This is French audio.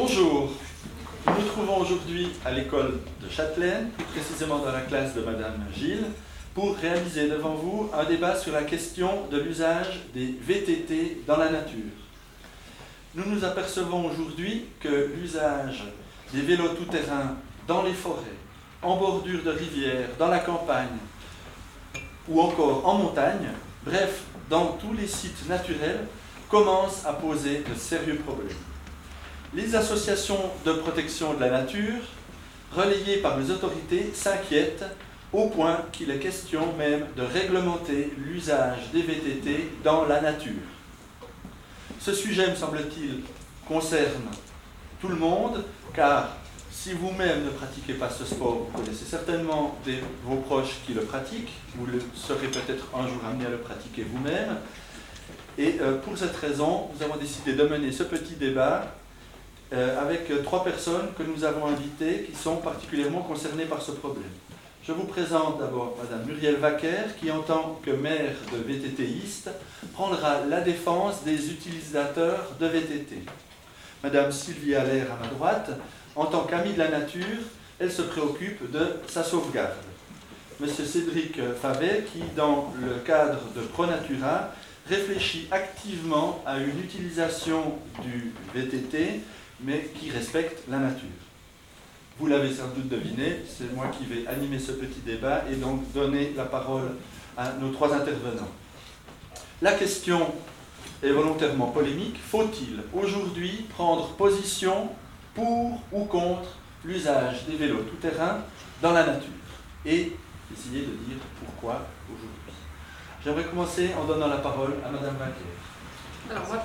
Bonjour, nous nous trouvons aujourd'hui à l'école de Châtelaine, plus précisément dans la classe de Madame Gilles, pour réaliser devant vous un débat sur la question de l'usage des VTT dans la nature. Nous nous apercevons aujourd'hui que l'usage des vélos tout-terrain dans les forêts, en bordure de rivières, dans la campagne ou encore en montagne, bref, dans tous les sites naturels, commence à poser de sérieux problèmes. Les associations de protection de la nature, relayées par les autorités, s'inquiètent au point qu'il est question même de réglementer l'usage des VTT dans la nature. Ce sujet, me semble-t-il, concerne tout le monde, car si vous-même ne pratiquez pas ce sport, vous connaissez certainement vos proches qui le pratiquent, vous le serez peut-être un jour amené à le pratiquer vous-même. Et euh, pour cette raison, nous avons décidé de mener ce petit débat euh, avec euh, trois personnes que nous avons invitées qui sont particulièrement concernées par ce problème. Je vous présente d'abord Madame Muriel Vaquer, qui en tant que maire de VTTiste prendra la défense des utilisateurs de VTT. Madame Sylvie Allaire à ma droite, en tant qu'amie de la nature, elle se préoccupe de sa sauvegarde. Monsieur Cédric Favet, qui dans le cadre de ProNatura réfléchit activement à une utilisation du VTT, mais qui respecte la nature. Vous l'avez sans doute deviné, c'est moi qui vais animer ce petit débat et donc donner la parole à nos trois intervenants. La question est volontairement polémique. Faut-il aujourd'hui prendre position pour ou contre l'usage des vélos tout-terrain dans la nature Et essayer de dire pourquoi aujourd'hui? J'aimerais commencer en donnant la parole à Madame Vaquer.